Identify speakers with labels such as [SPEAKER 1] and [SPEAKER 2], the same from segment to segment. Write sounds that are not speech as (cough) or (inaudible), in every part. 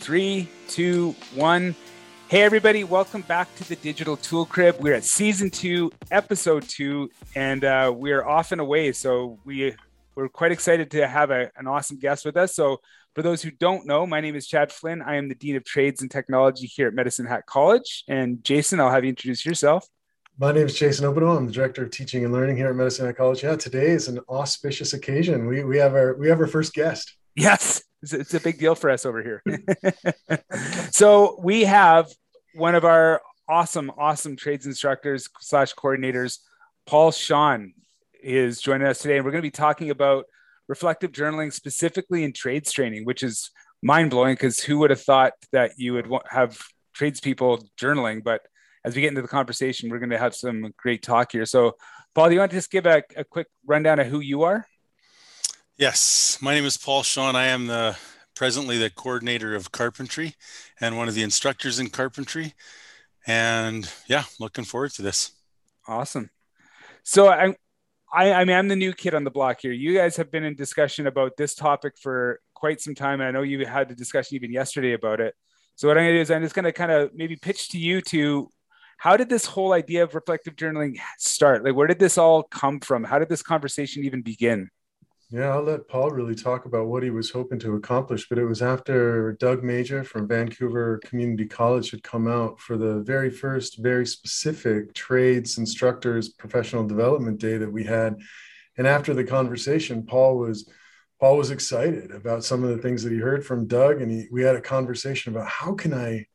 [SPEAKER 1] Three, two, one. Hey, everybody, welcome back to the Digital Tool Crib. We're at season two, episode two, and uh, we're off and away. So we, we're quite excited to have a, an awesome guest with us. So, for those who don't know, my name is Chad Flynn. I am the Dean of Trades and Technology here at Medicine Hat College. And Jason, I'll have you introduce yourself.
[SPEAKER 2] My name is Jason Obono. I'm the director of teaching and learning here at Medicine Hat College. Yeah, today is an auspicious occasion. We, we have our we have our first guest.
[SPEAKER 1] Yes, it's, it's a big deal for us over here. (laughs) so we have one of our awesome, awesome trades instructors slash coordinators, Paul Schaan, is joining us today, and we're going to be talking about reflective journaling specifically in trades training, which is mind blowing because who would have thought that you would have tradespeople journaling? But as we get into the conversation, we're going to have some great talk here. So, Paul, do you want to just give a, a quick rundown of who you are?
[SPEAKER 3] Yes, my name is Paul Schaan. I am the presently the coordinator of carpentry and one of the instructors in carpentry. And yeah, looking forward to this.
[SPEAKER 1] Awesome. So I, I, I mean, I'm the new kid on the block here. You guys have been in discussion about this topic for quite some time. And I know you had a discussion even yesterday about it. So what I'm to do is I'm just going to kind of maybe pitch to you to how did this whole idea of reflective journaling start? Like, where did this all come from? How did this conversation even begin?
[SPEAKER 2] Yeah, I'll let Paul really talk about what he was hoping to accomplish. But it was after Doug Major from Vancouver Community College had come out for the very first, very specific trades instructors professional development day that we had. And after the conversation, Paul was Paul was excited about some of the things that he heard from Doug, and he, we had a conversation about how can I,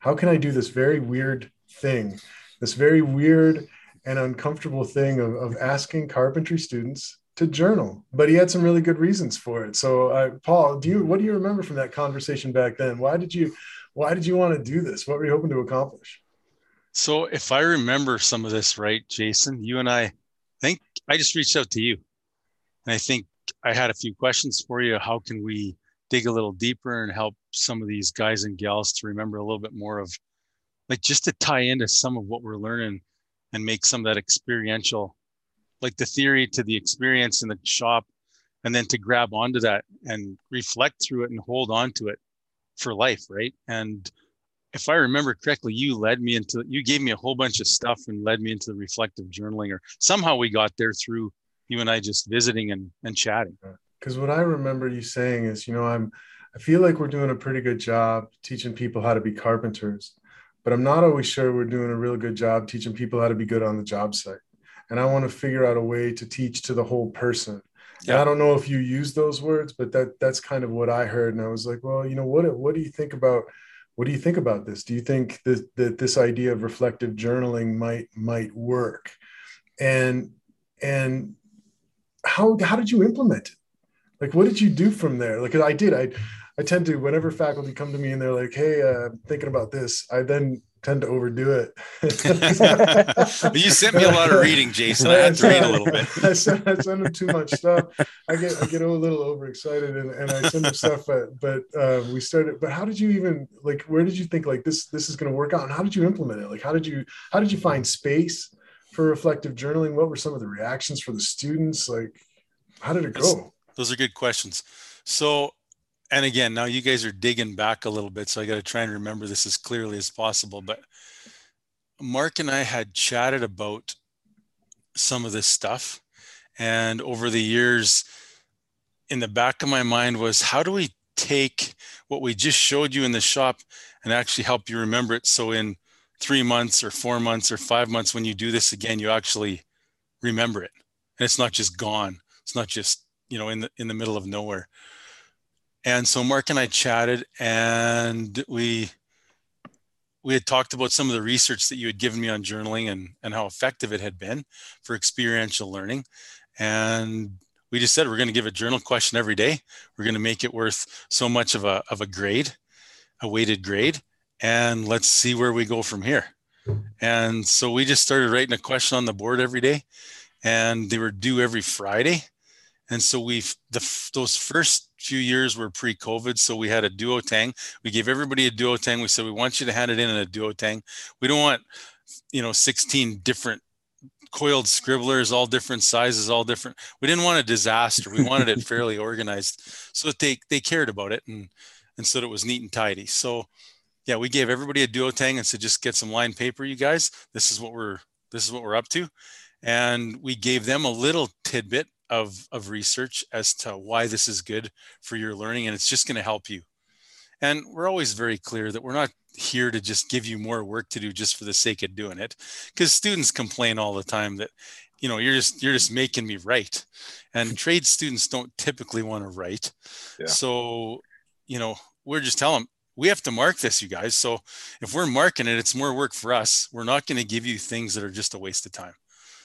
[SPEAKER 2] how can I do this very weird thing, this very weird and uncomfortable thing of, of asking carpentry students to journal, but he had some really good reasons for it. So, uh, Paul, do you what do you remember from that conversation back then? Why did you why did you want to do this? What were you hoping to accomplish?
[SPEAKER 3] So, if I remember some of this right, Jason, you and I, I think I just reached out to you, and I think I had a few questions for you. How can we dig a little deeper and help some of these guys and gals to remember a little bit more of, like, just to tie into some of what we're learning and make some of that experiential like the theory to the experience in the shop and then to grab onto that and reflect through it and hold on to it for life right? And if i remember correctly you led me into you gave me a whole bunch of stuff and led me into the reflective journaling or somehow we got there through you and i just visiting and, and chatting.
[SPEAKER 2] Because what i remember you saying is you know i'm i feel like we're doing a pretty good job teaching people how to be carpenters but i'm not always sure we're doing a real good job teaching people how to be good on the job site and I want to figure out a way to teach to the whole person. Yeah. I don't know if you use those words, but that that's kind of what I heard. And I was like, well, you know, what what do you think about what do you think about this? Do you think that, that this idea of reflective journaling might might work? And and how how did you implement it? Like what did you do from there? Like I did, I I tend to whenever faculty come to me and they're like, "Hey, uh, thinking about this," I then tend to overdo it.
[SPEAKER 3] you sent me a lot of reading, Jason. I had to read a little bit. (laughs)
[SPEAKER 2] I send, I send them too much stuff. I get I get a little overexcited and, and I send them stuff. But but uh, we started. But how did you even like? Where did you think like this this is going to work out? And how did you implement it? Like how did you how did you find space for reflective journaling? What were some of the reactions for the students? Like how did it go?
[SPEAKER 3] Those are good questions. So and again, now you guys are digging back a little bit, so I got to try and remember this as clearly as possible. But Mark and I had chatted about some of this stuff, and over the years, in the back of my mind was how do we take what we just showed you in the shop and actually help you remember it? So in three months or four months or five months when you do this again you actually remember it. And it's not just gone. It's not just you know in the in the middle of nowhere and so Mark and I chatted, and we we had talked about some of the research that you had given me on journaling and and how effective it had been for experiential learning. And we just said we're going to give a journal question every day. We're going to make it worth so much of a of a grade, a weighted grade, and let's see where we go from here. And so we just started writing a question on the board every day, and they were due every Friday. And so we've the those first few years were pre-COVID, so we had a duotang. We gave everybody a duotang. We said we want you to hand it in in a duotang. We don't want, you know, 16 different coiled scribblers, all different sizes, all different. We didn't want a disaster. We wanted it (laughs) fairly organized, so that they they cared about it. And and so that it was neat and tidy. So yeah, we gave everybody a duotang and said, just get some lined paper, you guys. This is what we're this is what we're up to. And we gave them a little tidbit of, of research as to why this is good for your learning and it's just going to help you. And we're always very clear that we're not here to just give you more work to do just for the sake of doing it because students complain all the time that you know you're just you're just making me write. And (laughs) trade students don't typically want to write. Yeah. so you know we're just telling them we have to mark this you guys. So if we're marking it it's more work for us. We're not going to give you things that are just a waste of time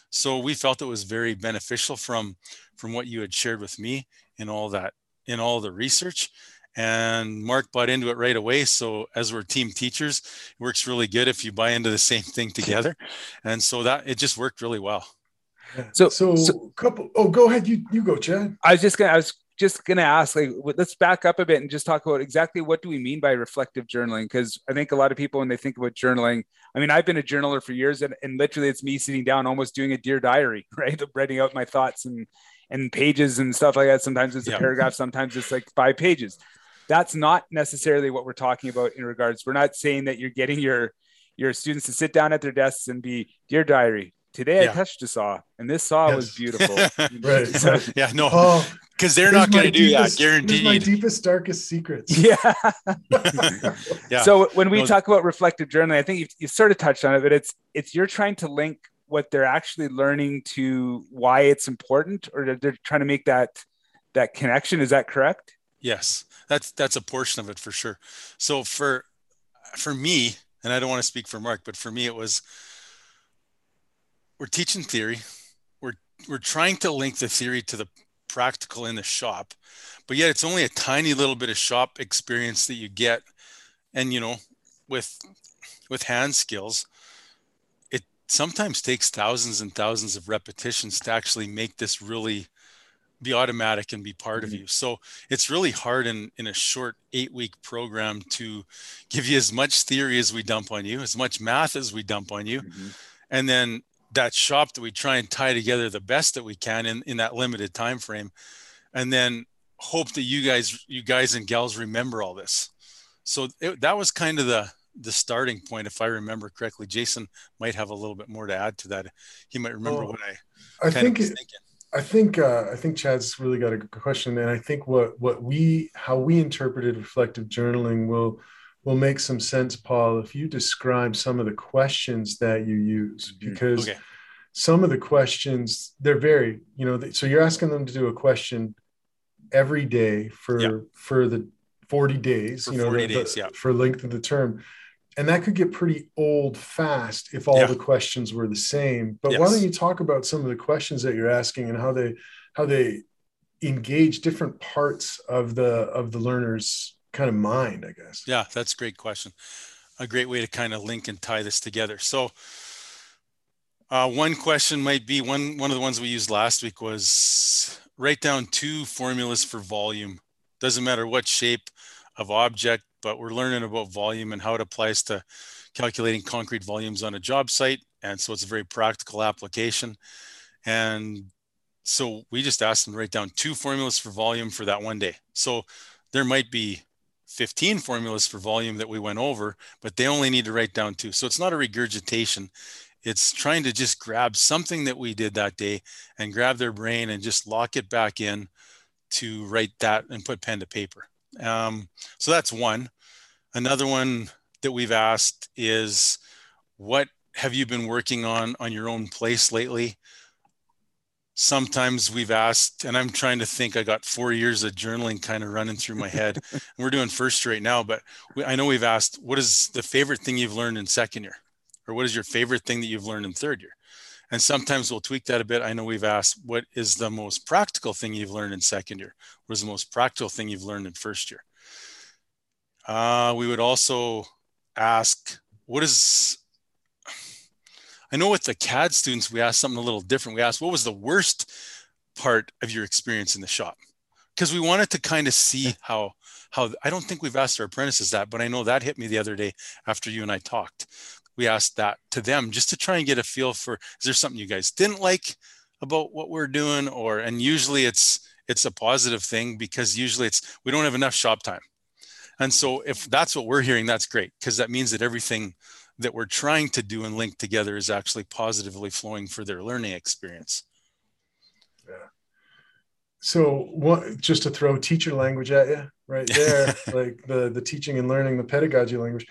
[SPEAKER 3] so we felt it was very beneficial from from what you had shared with me in all that in all the research and mark bought into it right away. So as we're team teachers it works really good if you buy into the same thing together. And so that it just worked really well.
[SPEAKER 2] So so, so couple oh go ahead. You you go chad.
[SPEAKER 1] I was just gonna i was just going to ask like let's back up a bit and just talk about exactly what do we mean by reflective journaling because i think a lot of people when they think about journaling i mean i've been a journaler for years and, and literally it's me sitting down almost doing a dear diary (laughs) right writing out my thoughts and and pages and stuff like that sometimes it's a yeah. paragraph sometimes it's like five pages that's not necessarily what we're talking about in regards we're not saying that you're getting your your students to sit down at their desks and be dear diary today yeah. I touched a saw and this saw yes. was beautiful. (laughs)
[SPEAKER 3] right. (laughs) So, yeah, no, oh, because they're not going to do that, guaranteed.
[SPEAKER 2] My deepest, darkest secrets.
[SPEAKER 1] Yeah. (laughs) yeah. So when we no, talk about reflective journaling, I think you've, you've sort of touched on it, but it's it's you're trying to link what they're actually learning to why it's important, or they're trying to make that that connection. Is that correct?
[SPEAKER 3] Yes, that's that's a portion of it for sure. So for for me, and I don't want to speak for Mark, but for me, it was we're teaching theory. We're we're trying to link the theory to the practical in the shop, but yet it's only a tiny little bit of shop experience that you get. And you know, with with hand skills, it sometimes takes thousands and thousands of repetitions to actually make this really be automatic and be part mm-hmm. of you. So it's really hard in, in a short eight week program to give you as much theory as we dump on you, as much math as we dump on you. Mm-hmm. And then that shop that we try and tie together the best that we can in, in that limited time frame and then hope that you guys you guys and gals remember all this. So it, that was kind of the the starting point if i remember correctly. Jason might have a little bit more to add to that. He might remember what i
[SPEAKER 2] i think it, i think uh, i think chad's really got a good question and i think what what we how we interpreted reflective journaling will will make some sense, Paul, if you describe some of the questions that you use, mm-hmm. because okay. some of the questions they're very, you know, so you're asking them to do a question every day for yeah. for the 40 days, for you know, 40 the, days, yeah. for length of the term. And that could get pretty old fast if all yeah. the questions were the same. But yes. why don't you talk about some of the questions that you're asking and how they how they engage different parts of the of the learner's kind of mind, I guess?
[SPEAKER 3] Yeah, that's a great question. A great way to kind of link and tie this together. So, uh, one question might be one one of the ones we used last week was write down two formulas for volume. Doesn't matter what shape of object, but we're learning about volume and how it applies to calculating concrete volumes on a job site. And so it's a very practical application. And so we just asked them to write down two formulas for volume for that one day. So there might be 15 formulas for volume that we went over, but they only need to write down two. So it's not a regurgitation. It's trying to just grab something that we did that day and grab their brain and just lock it back in to write that and put pen to paper. Um, so that's one. Another one that we've asked is what have you been working on on your own place lately? Sometimes we've asked, and I'm trying to think, I got four years of journaling kind of running through my head. (laughs) and we're doing first right now, but we, I know we've asked, what is the favorite thing you've learned in second year? Or what is your favorite thing that you've learned in third year? And sometimes we'll tweak that a bit. I know we've asked, what is the most practical thing you've learned in second year? What is the most practical thing you've learned in first year? Uh, we would also ask, what is I know with the CAD students, we asked something a little different. We asked, what was the worst part of your experience in the shop? Because we wanted to kind of see how how I don't think we've asked our apprentices that, but I know that hit me the other day after you and I talked. We asked that to them just to try and get a feel for is there something you guys didn't like about what we're doing, or and usually it's it's a positive thing because usually it's we don't have enough shop time. And so if that's what we're hearing, that's great because that means that everything that we're trying to do and link together is actually positively flowing for their learning experience.
[SPEAKER 2] Yeah. So what just to throw teacher language at you right (laughs) there, like the the teaching and learning, the pedagogy language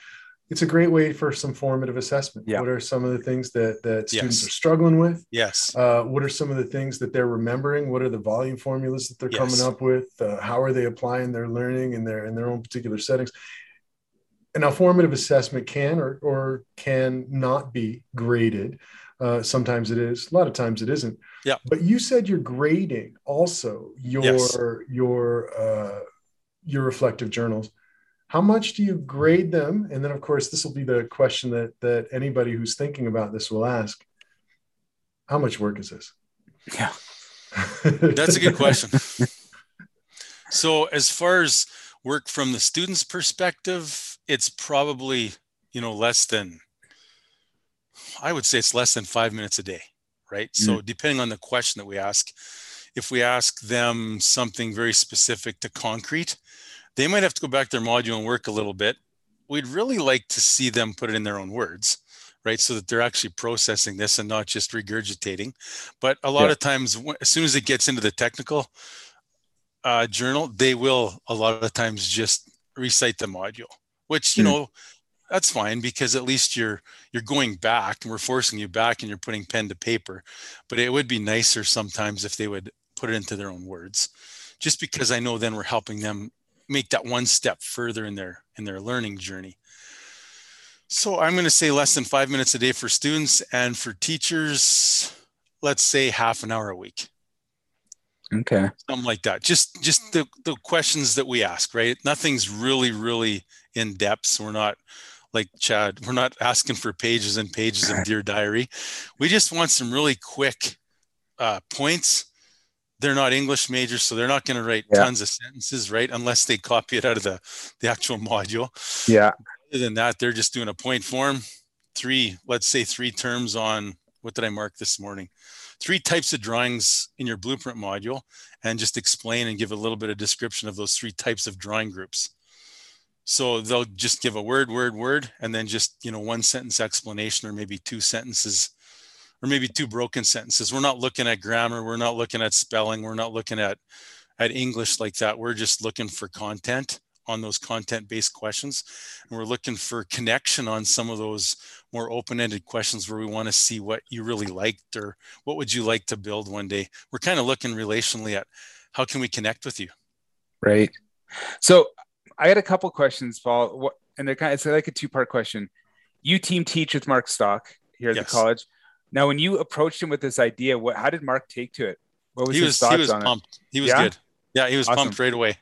[SPEAKER 2] it's a great way for some formative assessment. Yeah. What are some of the things that that students yes. are struggling with?
[SPEAKER 3] Yes.
[SPEAKER 2] Uh, what are some of the things that they're remembering? What are the volume formulas that they're yes. coming up with? Uh, how are they applying their learning in their in their own particular settings? Now, formative assessment can or or can not be graded. Uh, sometimes it is. A lot of times it isn't.
[SPEAKER 3] Yeah.
[SPEAKER 2] But you said you're grading also your yes. your uh, your reflective journals how much do you grade them and then of course this will be the question that that anybody who's thinking about this will ask how much work is this
[SPEAKER 1] yeah
[SPEAKER 3] that's a good question (laughs) so as far as work from the student's perspective it's probably you know less than i would say it's less than five minutes a day right mm-hmm. so depending on the question that we ask if we ask them something very specific to concrete they might have to go back to their module and work a little bit. We'd really like to see them put it in their own words, right? So that they're actually processing this and not just regurgitating. But a lot yeah. of times, as soon as it gets into the technical uh, journal, they will a lot of times just recite the module, which, you mm know, that's fine because at least you're you're going back and we're forcing you back and you're putting pen to paper. But it would be nicer sometimes if they would put it into their own words just because i know then we're helping them make that one step further in their in their learning journey. So i'm going to say less than five minutes a day for students and for teachers let's say half an hour a week.
[SPEAKER 1] Okay.
[SPEAKER 3] Something like that. Just just the, the questions that we ask right? Nothing's really really in depth so we're not like chad we're not (laughs) asking for pages and pages of dear diary we just want some really quick uh, points they're not English majors, so they're not going to write yeah. tons of sentences, right? Unless they copy it out of the, the actual module.
[SPEAKER 1] Yeah.
[SPEAKER 3] Other than that, they're just doing a point form. Three, let's say three terms on what did I mark this morning? Three types of drawings in your blueprint module, and just explain and give a little bit of description of those three types of drawing groups. So they'll just give a word, word, word, and then just you know one sentence explanation or maybe two sentences or maybe two broken sentences. We're not looking at grammar. We're not looking at spelling. We're not looking at at English like that. We're just looking for content on those content based questions. And we're looking for connection on some of those more open ended questions where we want to see what you really liked or what would you like to build one day. We're kind of looking relationally at how can we connect with you?
[SPEAKER 1] Right. So I had a couple questions, Paul, what, and they're kind of, it's like a two part question. You team teach with Mark Stock here at yes. the college. Now, when you approached him with this idea, what how did Mark take to it? What was
[SPEAKER 3] he
[SPEAKER 1] his
[SPEAKER 3] was,
[SPEAKER 1] thoughts
[SPEAKER 3] he was
[SPEAKER 1] on
[SPEAKER 3] pumped.
[SPEAKER 1] it?
[SPEAKER 3] He was yeah? good. Yeah, he was awesome. pumped right away.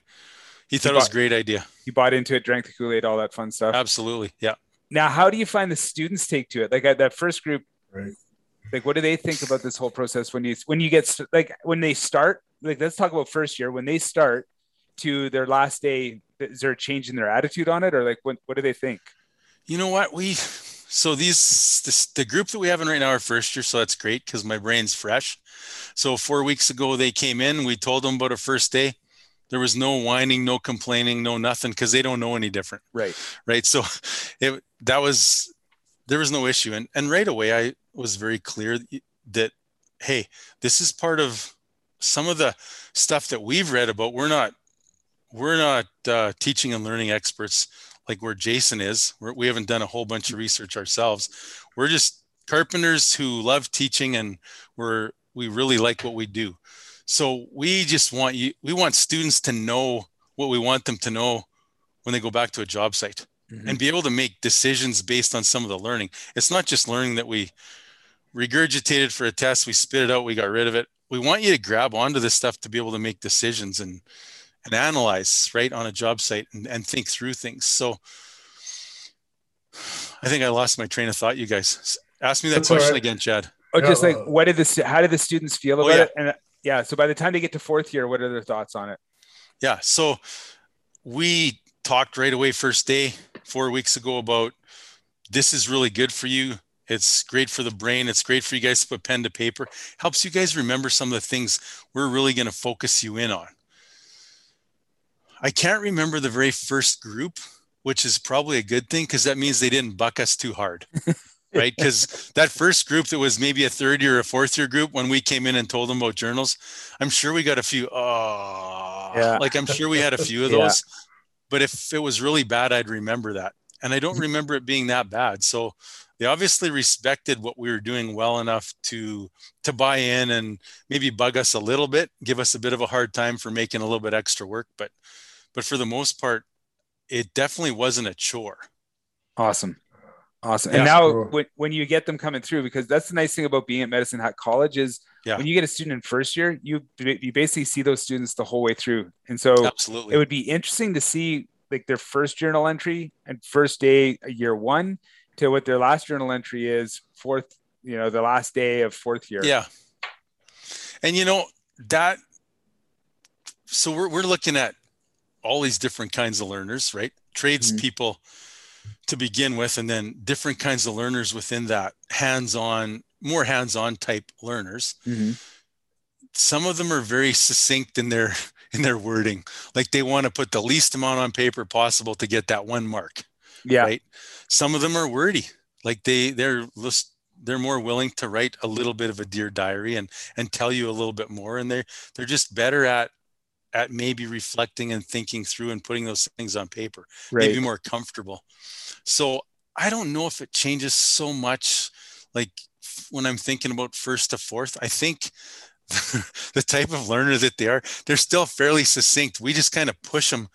[SPEAKER 3] He thought he it was a great idea.
[SPEAKER 1] He bought into it, drank the Kool Aid, all that fun stuff.
[SPEAKER 3] Absolutely. Yeah.
[SPEAKER 1] Now, how do you find the students take to it? Like at that first group,
[SPEAKER 2] right.
[SPEAKER 1] like what do they think about this whole process when you when you get like when they start? Like let's talk about first year when they start to their last day. Is there a change in their attitude on it, or like what what do they think?
[SPEAKER 3] You know what we so these this, the group that we have in right now are first year, so that's great because my brain's fresh. So four weeks ago they came in. We told them about a first day. There was no whining, no complaining, no nothing because they don't know any different.
[SPEAKER 1] Right.
[SPEAKER 3] Right. So it that was there was no issue, and and right away I was very clear that hey, this is part of some of the stuff that we've read about. We're not we're not uh, teaching and learning experts like where Jason is. We're, we have not done a whole bunch of research ourselves. We're just carpenters who love teaching and we're we really like what we do. So we just want you we want students to know what we want them to know when they go back to a job site mm-hmm. and be able to make decisions based on some of the learning. It's not just learning that we regurgitated for a test, we spit it out, we got rid of it. We want you to grab onto this stuff to be able to make decisions and and analyze right on a job site and, and think through things. So I think I lost my train of thought. You guys ask me that That's question right. again, Chad.
[SPEAKER 1] Oh, just like what did the how did the students feel oh, about oh, yeah. it? And yeah, so by the time they get to fourth year, what are their thoughts on it?
[SPEAKER 3] Yeah, so we talked right away first day four weeks ago about this is really good for you. It's great for the brain. It's great for you guys to put pen to paper. Helps you guys remember some of the things we're really going to focus you in on I can't remember the very first group, which is probably a good thing because that means they didn't buck us too hard. (laughs) right? Because that first group that was maybe a third year or a fourth year group, when we came in and told them about journals, I'm sure we got a few, oh, yeah. like I'm sure we had a few of (laughs) those. Yeah. But if it was really bad, I'd remember that. And I don't mm-hmm. remember it being that bad. So they obviously respected what we were doing well enough to to buy in and maybe bug us a little bit, give us a bit of a hard time for making a little bit extra work. But but for the most part, it definitely wasn't a chore.
[SPEAKER 1] Awesome. Awesome. Yeah, and now cool. when, when you get them coming through, because that's the nice thing about being at Medicine Hat College is yeah. when you get a student in first year, you you basically see those students the whole way through. And so
[SPEAKER 3] Absolutely.
[SPEAKER 1] it would be interesting to see like their first journal entry and first day year one to what their last journal entry is fourth, you know, the last day of fourth year.
[SPEAKER 3] Yeah. And you know, that so we're we're looking at all these different kinds of learners, right? Trades mm-hmm. people to begin with, and then different kinds of learners within that hands-on, more hands-on type learners. Mm-hmm. Some of them are very succinct in their (laughs) in their wording, like they want to put the least amount on paper possible to get that one mark.
[SPEAKER 1] Yeah. Right.
[SPEAKER 3] Some of them are wordy, like they they're list they're more willing to write a little bit of a dear diary and and tell you a little bit more, and they they're just better at at maybe reflecting and thinking through and putting those things on paper right. maybe more comfortable. So i don't know if it changes so much like when i'm thinking about first to fourth. I think (laughs) the type of learner that they are they're still fairly succinct. We just kind of push them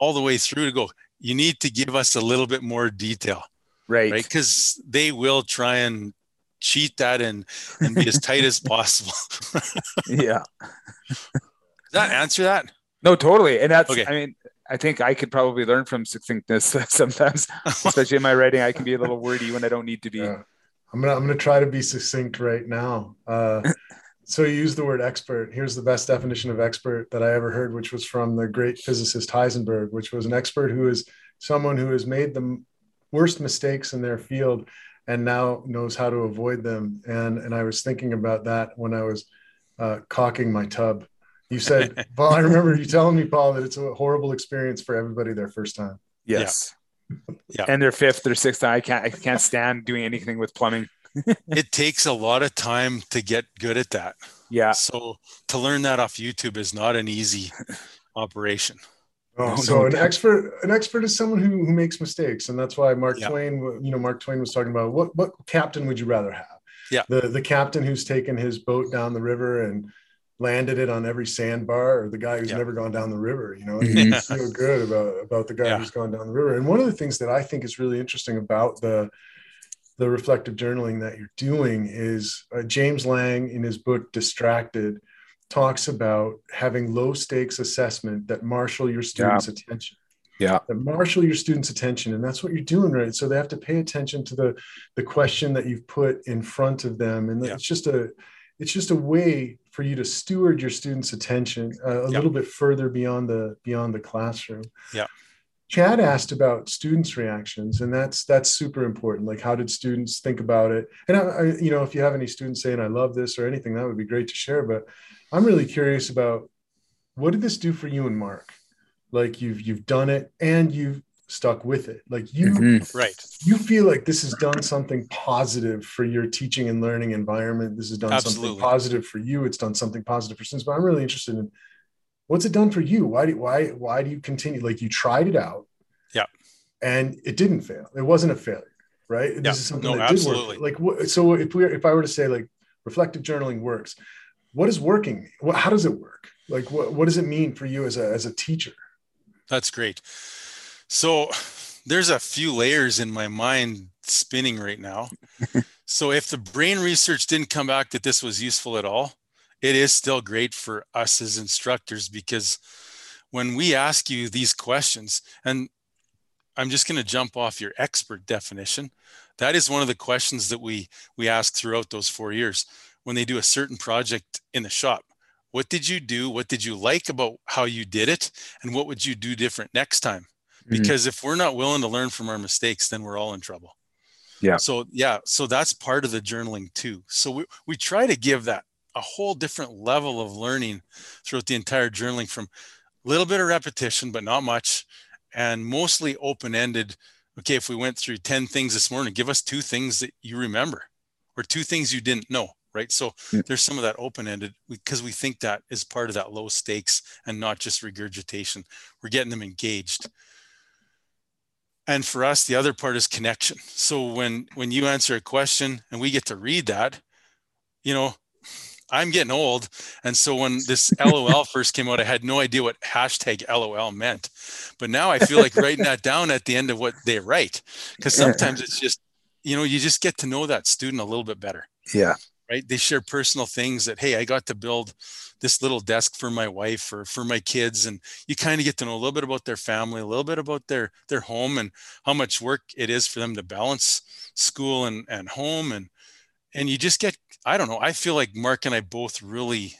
[SPEAKER 3] all the way through to go you need to give us a little bit more detail.
[SPEAKER 1] Right.
[SPEAKER 3] Right? Because they will try and cheat that and and be as tight as (laughs) possible. (laughs)
[SPEAKER 1] Yeah
[SPEAKER 3] that answer that?
[SPEAKER 1] No, totally. And that's, okay. I mean, I think I could probably learn from succinctness (laughs) sometimes, especially in my writing. I can be a little wordy when I don't need to be. Yeah.
[SPEAKER 2] I'm gonna I'm gonna try to be succinct right now. Uh, so you use the word expert. Here's the best definition of expert that I ever heard, which was from the great physicist Heisenberg, which was an expert who is someone who has made the worst mistakes in their field and now knows how to avoid them. And and I was thinking about that when I was uh, caulking my tub you said, (laughs) Paul, I remember you telling me, Paul, that it's a horrible experience for everybody their first time.
[SPEAKER 1] Yes. Yeah. yeah. And their fifth or sixth time. I can't I can't stand doing anything with plumbing. (laughs)
[SPEAKER 3] it takes a lot of time to get good at that.
[SPEAKER 1] Yeah.
[SPEAKER 3] So to learn that off YouTube is not an easy (laughs) operation.
[SPEAKER 2] Oh, so no, an expert, an expert is someone who, who makes mistakes, and that's why Mark yeah. Twain, you know, Mark Twain was talking about what what captain would you rather have?
[SPEAKER 3] Yeah,
[SPEAKER 2] the the captain who's taken his boat down the river and landed it on every sandbar or the guy who's yeah. never gone down the river you know mm-hmm. you feel good about about the guy yeah. who's gone down the river and one of the things that i think is really interesting about the the reflective journaling that you're doing is uh, james lang in his book distracted talks about having low stakes assessment that marshal your students yeah. attention
[SPEAKER 1] yeah
[SPEAKER 2] that marshal your students attention and that's what you're doing right so they have to pay attention to the the question that you've put in front of them and yeah. it's just a it's just a way for you to steward your students' attention uh, a yep. little bit further beyond the beyond the classroom.
[SPEAKER 3] Yeah.
[SPEAKER 2] Chad asked about students' reactions, and that's that's super important. Like, how did students think about it? And I, I, you know, if you have any students saying "I love this" or anything, that would be great to share. But I'm really curious about what did this do for you and Mark? Like, you've you've done it, and you've stuck with it. Like you
[SPEAKER 3] mm-hmm. right.
[SPEAKER 2] you feel like this has done something positive for your teaching and learning environment. This has done Absolutely. something positive for you. It's done something positive for students but i'm really interested in what's it done for you? Why do why why do you continue? Like you tried it out.
[SPEAKER 3] Yeah.
[SPEAKER 2] And it didn't fail. It wasn't a failure right?
[SPEAKER 3] Yeah. this
[SPEAKER 2] is
[SPEAKER 3] something no, that absolutely.
[SPEAKER 2] did work. like so if we if i were to say like reflective journaling works what is working? How does it work? Like what, what does it mean for you as a as a teacher?
[SPEAKER 3] That's great so there's a few layers in my mind spinning right now. (laughs) so if the brain research didn't come back that this was useful at all, it is still great for us as instructors because when we ask you these questions, and I'm just going to jump off your expert definition. That is one of the questions that we we ask throughout those four years when they do a certain project in the shop. What did you do? What did you like about how you did it? And what would you do different next time? Mm-hmm. because mm-hmm. if we're not willing to learn from our mistakes then we're all in trouble
[SPEAKER 1] yeah
[SPEAKER 3] so yeah so that's part of the journaling too so we, we try to give that a whole different level of learning throughout the entire journaling from a little bit of repetition, but not much, and mostly open ended. Okay, if we went through 10 things this morning, give us two things that you remember or two things you didn't know, right? So
[SPEAKER 1] Yeah.
[SPEAKER 3] there's some of that open ended because we think that is part of that low stakes and not just regurgitation. We're getting them engaged. And for us, the other part is connection. So when when you answer a question and we get to read that, you know, I'm getting old. And so when this (laughs) LOL first came out, I had no idea what hashtag LOL meant. But now I feel like writing that down at the end of what they write. Because sometimes it's just, you know, you just get to know that student a little bit better,
[SPEAKER 1] Yeah.
[SPEAKER 3] Right? They share personal things that, hey, I got to build this little desk for my wife or for my kids. And you kind of get to know a little bit about their family, a little bit about their their home and how much work it is for them to balance school and, and home and and you just get i don't know i feel like mark and i both really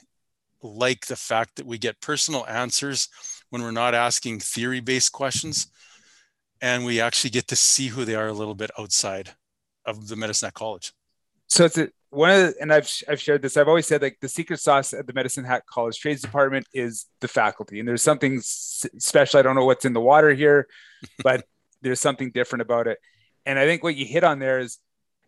[SPEAKER 3] like the fact that we get personal answers when we're not asking theory based questions and we actually get to see who they are a little bit outside of the Medicine Hat College
[SPEAKER 1] So it's a, one of the, and I've I've shared this. I've always said like the secret sauce at the Medicine Hat College Trades Department is the faculty, and there's something s- special. I don't know what's in the water here, (laughs) but there's something different about it. And I think what you hit on there is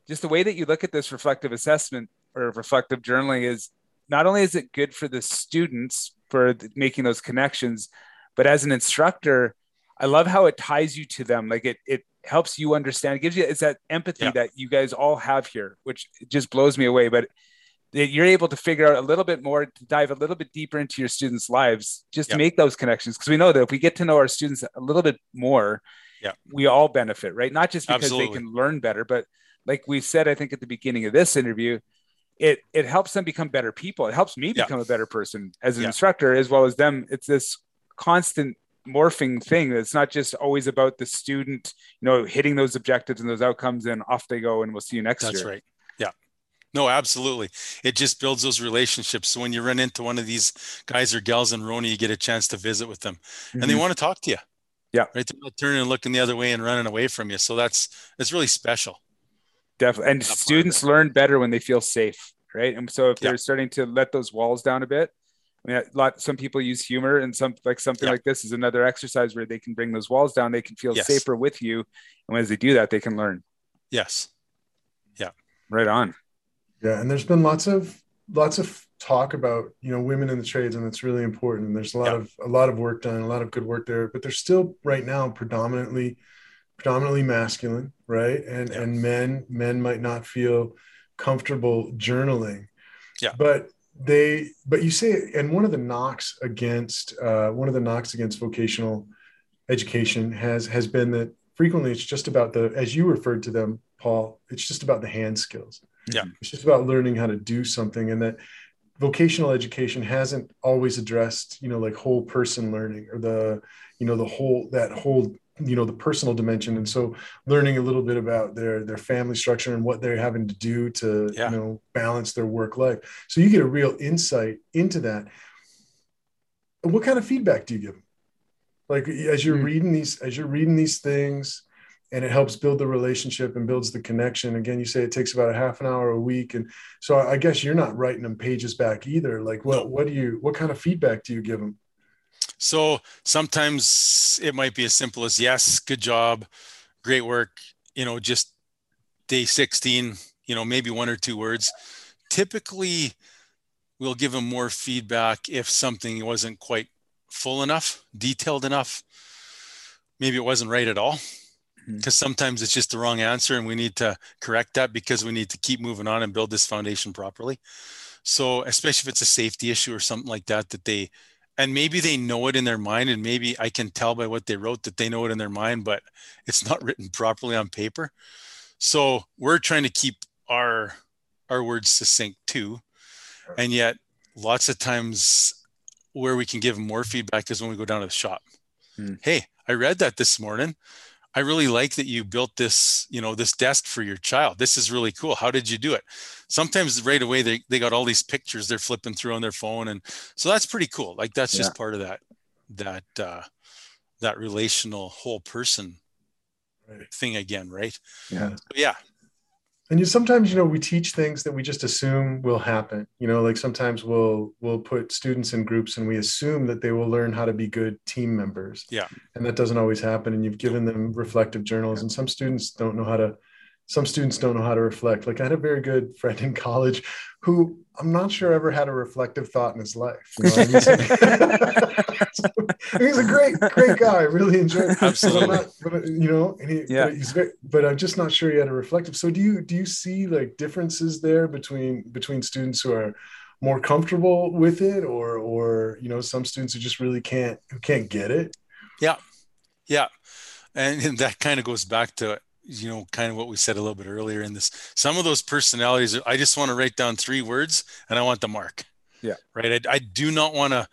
[SPEAKER 1] just the way that you look at this reflective assessment or reflective journaling is not only is it good for the students for making those connections, but as an instructor, I love how it ties you to them. Like it it helps you understand. It gives you it's that empathy
[SPEAKER 3] Yeah.
[SPEAKER 1] that you guys all have here, which just blows me away. But that you're able to figure out a little bit more, to dive a little bit deeper into your students' lives, just
[SPEAKER 3] Yeah.
[SPEAKER 1] to make those connections. Because we know that if we get to know our students a little bit more,
[SPEAKER 3] Yeah.
[SPEAKER 1] we all benefit, right? Not just because
[SPEAKER 3] Absolutely.
[SPEAKER 1] they can learn better, but like we said, I think at the beginning of this interview, it it helps them become better people. It helps me
[SPEAKER 3] Yeah.
[SPEAKER 1] become a better person as an instructor, as well as them. It's this constant morphing thing. It's not just always about the student, you know, hitting those objectives and those outcomes, and off they go, and we'll see you next
[SPEAKER 3] that's
[SPEAKER 1] year.
[SPEAKER 3] That's right yeah no absolutely it just builds those relationships so when you run into one of these guys or gals in rona you get a chance to visit with them and they
[SPEAKER 1] Mhm.
[SPEAKER 3] want to talk to you
[SPEAKER 1] Yeah.
[SPEAKER 3] right they're not turning and looking the other way and running away from you so that's it's really special
[SPEAKER 1] definitely, and students learn better when they feel safe, right? And so if
[SPEAKER 3] Yeah.
[SPEAKER 1] they're starting to let those walls down a bit. I mean, a lot. Some people use humor, and some like something
[SPEAKER 3] Yeah.
[SPEAKER 1] like this is another exercise where they can bring those walls down. They can feel
[SPEAKER 3] Yes.
[SPEAKER 1] safer with you, and as they do that, they can learn.
[SPEAKER 3] yes Yeah.
[SPEAKER 1] Right on.
[SPEAKER 2] Yeah, and there's been lots of lots of talk about you know women in the trades, and it's really important. And there's a lot
[SPEAKER 3] Yeah.
[SPEAKER 2] of a lot of work done, a lot of good work there, but they're still right now predominantly predominantly masculine, right? And
[SPEAKER 3] Yeah.
[SPEAKER 2] and men men might not feel comfortable journaling.
[SPEAKER 3] Yeah.
[SPEAKER 2] but they but you say and one of the knocks against uh, one of the knocks against vocational education has has been that frequently it's just about the as you referred to them paul it's just about the hand skills
[SPEAKER 3] Yeah.
[SPEAKER 2] it's just about learning how to do something and that vocational education hasn't always addressed you know like whole person learning or the you know the whole that whole you know the personal dimension and so learning a little bit about their their family structure and what they're having to do to
[SPEAKER 3] Yeah.
[SPEAKER 2] you know balance their work life so you get a real insight into that what kind of feedback do you give them like as you're
[SPEAKER 1] Mm.
[SPEAKER 2] reading these as you're reading these things and it helps build the relationship and builds the connection again you say it takes about a half an hour a week and so i guess you're not writing them pages back either like what
[SPEAKER 3] No.
[SPEAKER 2] what do you what kind of feedback do you give them
[SPEAKER 3] So sometimes it might be as simple as yes, good job, great work, you know, just day 16, you know, maybe one or two words. Typically, we'll give them more feedback if something wasn't quite full enough, detailed enough. Maybe it wasn't right at all.
[SPEAKER 1] Mm-hmm.
[SPEAKER 3] Because sometimes it's just the wrong answer, and we need to correct that because we need to keep moving on and build this foundation properly. So, especially if it's a safety issue or something like that, that they and maybe they know it in their mind and maybe i can tell by what they wrote that they know it in their mind but it's not (laughs) written properly on paper. So we're trying to keep our our words succinct too. And yet lots of times where we can give more feedback is when we go down to the shop.
[SPEAKER 1] Hmm.
[SPEAKER 3] hey i read that this morning i really like that you built this you know this desk for your child. This is really cool. How did you do it? Sometimes right away they, they got all these pictures they're flipping through on their phone and so that's pretty cool. Like that's just part of that that uh that relational whole person
[SPEAKER 2] Right.
[SPEAKER 3] thing again right?
[SPEAKER 2] Yeah.
[SPEAKER 3] But yeah
[SPEAKER 2] and you sometimes you know we teach things that we just assume will happen. You know like sometimes we'll we'll put students in groups and we assume that they will learn how to be good team members.
[SPEAKER 3] Yeah.
[SPEAKER 2] and that doesn't always happen and you've given them reflective journals and some students don't know how to some students don't know how to reflect like i had a very good friend in college who i'm not sure ever had a reflective thought in his life you know? he's, (laughs) he's a great great guy I really enjoyed it.
[SPEAKER 3] Absolutely.
[SPEAKER 2] But I'm not- but, you know and he,
[SPEAKER 1] Yeah.
[SPEAKER 2] but he's very but i'm just not sure he had a reflective so do you do you see like differences there between between students who are more comfortable with it or or you know some students who just really can't who can't get it
[SPEAKER 3] Yeah. And, and (laughs) that kind of goes back to, you know, kind of what we said a little bit earlier in this. Some of those personalities, I just want to write down three words and I want the mark.
[SPEAKER 1] Yeah.
[SPEAKER 3] Right. I, I do not want to,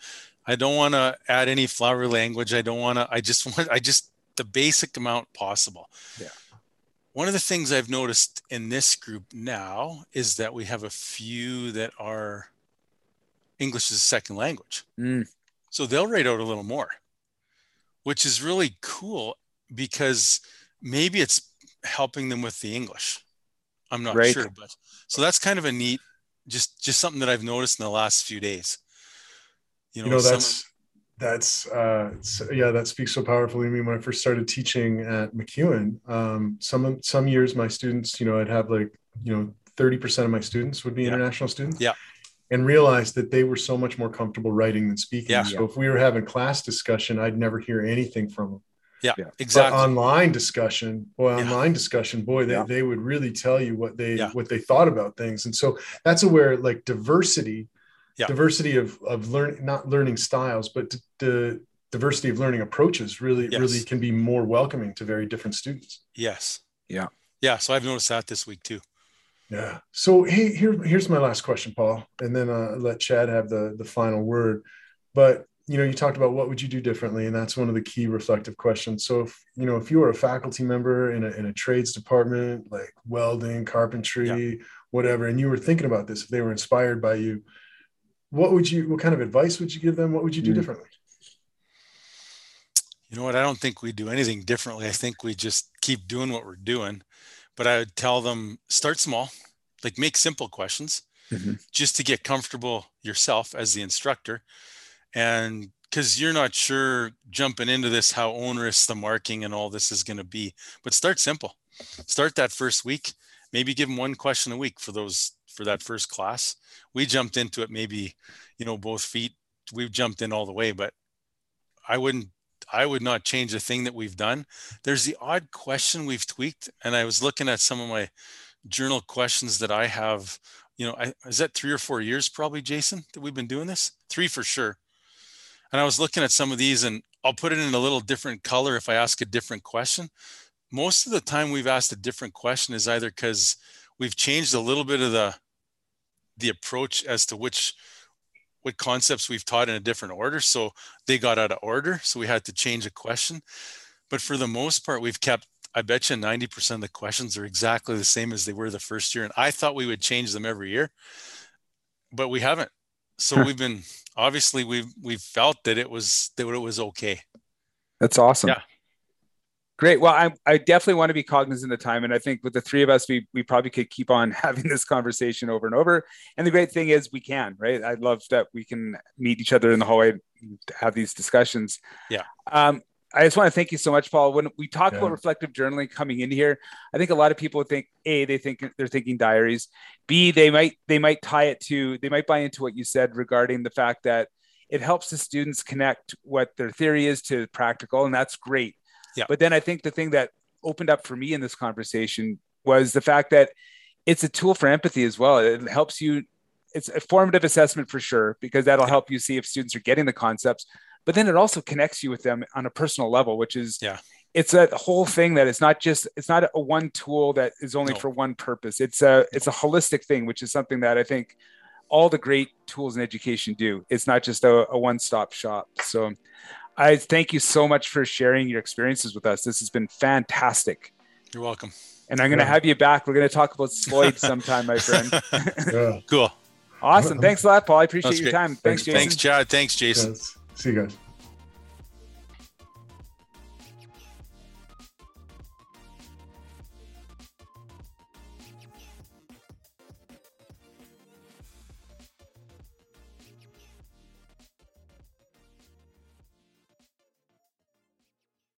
[SPEAKER 3] I don't want to add any flowery language. I don't want to, I just (laughs) want, I just, the basic amount possible.
[SPEAKER 1] Yeah.
[SPEAKER 3] One of the things I've noticed in this group now is that we have a few that are English as a second language.
[SPEAKER 1] Mm.
[SPEAKER 3] So they'll write out a little more, which is really cool because maybe it's helping them with the English. I'm not
[SPEAKER 1] Right.
[SPEAKER 3] sure, but so that's kind of a neat, just just something that I've noticed in the last few days. You know,
[SPEAKER 2] you know
[SPEAKER 3] some
[SPEAKER 2] that's that's uh so- yeah that speaks so powerfully to me when i first started teaching at MacEwan um some some years my students you know i'd have like you know 30% of my students would be
[SPEAKER 3] Yeah.
[SPEAKER 2] international students
[SPEAKER 3] Yeah.
[SPEAKER 2] and realized that they were so much more comfortable writing than speaking
[SPEAKER 3] Yeah.
[SPEAKER 2] so if we were having class discussion i'd never hear anything from them
[SPEAKER 3] yeah,
[SPEAKER 1] Yeah.
[SPEAKER 3] exactly.
[SPEAKER 2] but online discussion boy
[SPEAKER 3] Yeah.
[SPEAKER 2] online discussion boy they,
[SPEAKER 1] Yeah.
[SPEAKER 2] they would really tell you what they
[SPEAKER 3] Yeah.
[SPEAKER 2] what they thought about things and so that's where like diversity
[SPEAKER 3] Yeah.
[SPEAKER 2] diversity of of learning not learning styles but d- the diversity of learning approaches really
[SPEAKER 3] Yes.
[SPEAKER 2] really can be more welcoming to very different students
[SPEAKER 3] yes.
[SPEAKER 1] Yeah.
[SPEAKER 3] Yeah. So I've noticed that this week too.
[SPEAKER 2] yeah so hey here here's my last question paul and then uh, let chad have the the final word but you know you talked about what would you do differently and that's one of the key reflective questions so if you know if you were a faculty member in a, in a trades department like welding carpentry whatever and you were thinking about this if they were inspired by you what would you what kind of advice would you give them what would you do
[SPEAKER 1] Mm.
[SPEAKER 2] differently
[SPEAKER 3] You know what? I don't think we do anything differently. I think we just keep doing what we're doing. But I would tell them start small, like make simple questions
[SPEAKER 1] Mhm.
[SPEAKER 3] just to get comfortable yourself as the instructor. And because you're not sure jumping into this how onerous the marking and all this is going to be, but start simple. Start that first week. Maybe give them one question a week for those for that first class. We jumped into it maybe, you know, both feet. We've jumped in all the way, but I wouldn't I would not change a thing that we've done. There's the odd question we've tweaked, and I was looking at some of my journal questions that I have. You know, I, is that three or four years probably, Jason, that we've been doing this? Three for sure. And I was looking at some of these, and I'll put it in a little different color if I ask a different question. Most of the time, we've asked a different question is either because we've changed a little bit of the the approach as to which what concepts we've taught in a different order. So they got out of order. So we had to change a question. But for the most part, we've kept, I bet you 90% of the questions are exactly the same as they were the first year. And I thought we would change them every year, but we haven't. So we've been, obviously we've, we've felt that it was, that it was okay.
[SPEAKER 1] That's awesome.
[SPEAKER 3] Yeah.
[SPEAKER 1] Great. Well, I, I definitely want to be cognizant of time. And I think with the three of us, we, we probably could keep on (laughs) having this conversation over and over. And the great thing is we can, right? I love that we can meet each other in the hallway, and have these discussions.
[SPEAKER 3] Yeah.
[SPEAKER 1] Um, I just want to thank you so much, Paul. When we talk
[SPEAKER 2] Yeah.
[SPEAKER 1] about reflective journaling coming in here, I think a lot of people think A, they think they're thinking diaries. B, they might they might tie it to they might buy into what you said regarding the fact that it helps the students connect what their theory is to practical, and that's great.
[SPEAKER 3] Yeah.
[SPEAKER 1] But then I think the thing that opened up for me in this conversation was the fact that it's a tool for empathy as well. It helps you. It's a formative assessment for sure because that'll help you see if students are getting the concepts. But then it also connects you with them on a personal level, which is
[SPEAKER 3] Yeah.
[SPEAKER 1] It's a whole thing that it's not just it's not a one tool that is only
[SPEAKER 3] No.
[SPEAKER 1] for one purpose. It's a it's a holistic thing, which is something that I think all the great tools in education do. It's not just a, a one stop shop. So I thank you so much for sharing your experiences with us. This has been fantastic.
[SPEAKER 3] You're welcome.
[SPEAKER 1] And I'm going to
[SPEAKER 2] Yeah.
[SPEAKER 1] have you back. We're going to talk about Sloyd (laughs) sometime, my friend.
[SPEAKER 2] yeah
[SPEAKER 3] Cool.
[SPEAKER 1] awesome. Thanks a lot, Paul. I appreciate
[SPEAKER 3] That's
[SPEAKER 1] your
[SPEAKER 3] great.
[SPEAKER 1] time. Thanks,
[SPEAKER 2] Thanks,
[SPEAKER 1] Jason.
[SPEAKER 3] Thanks, Chad. Thanks, Jason.
[SPEAKER 2] yes. See you guys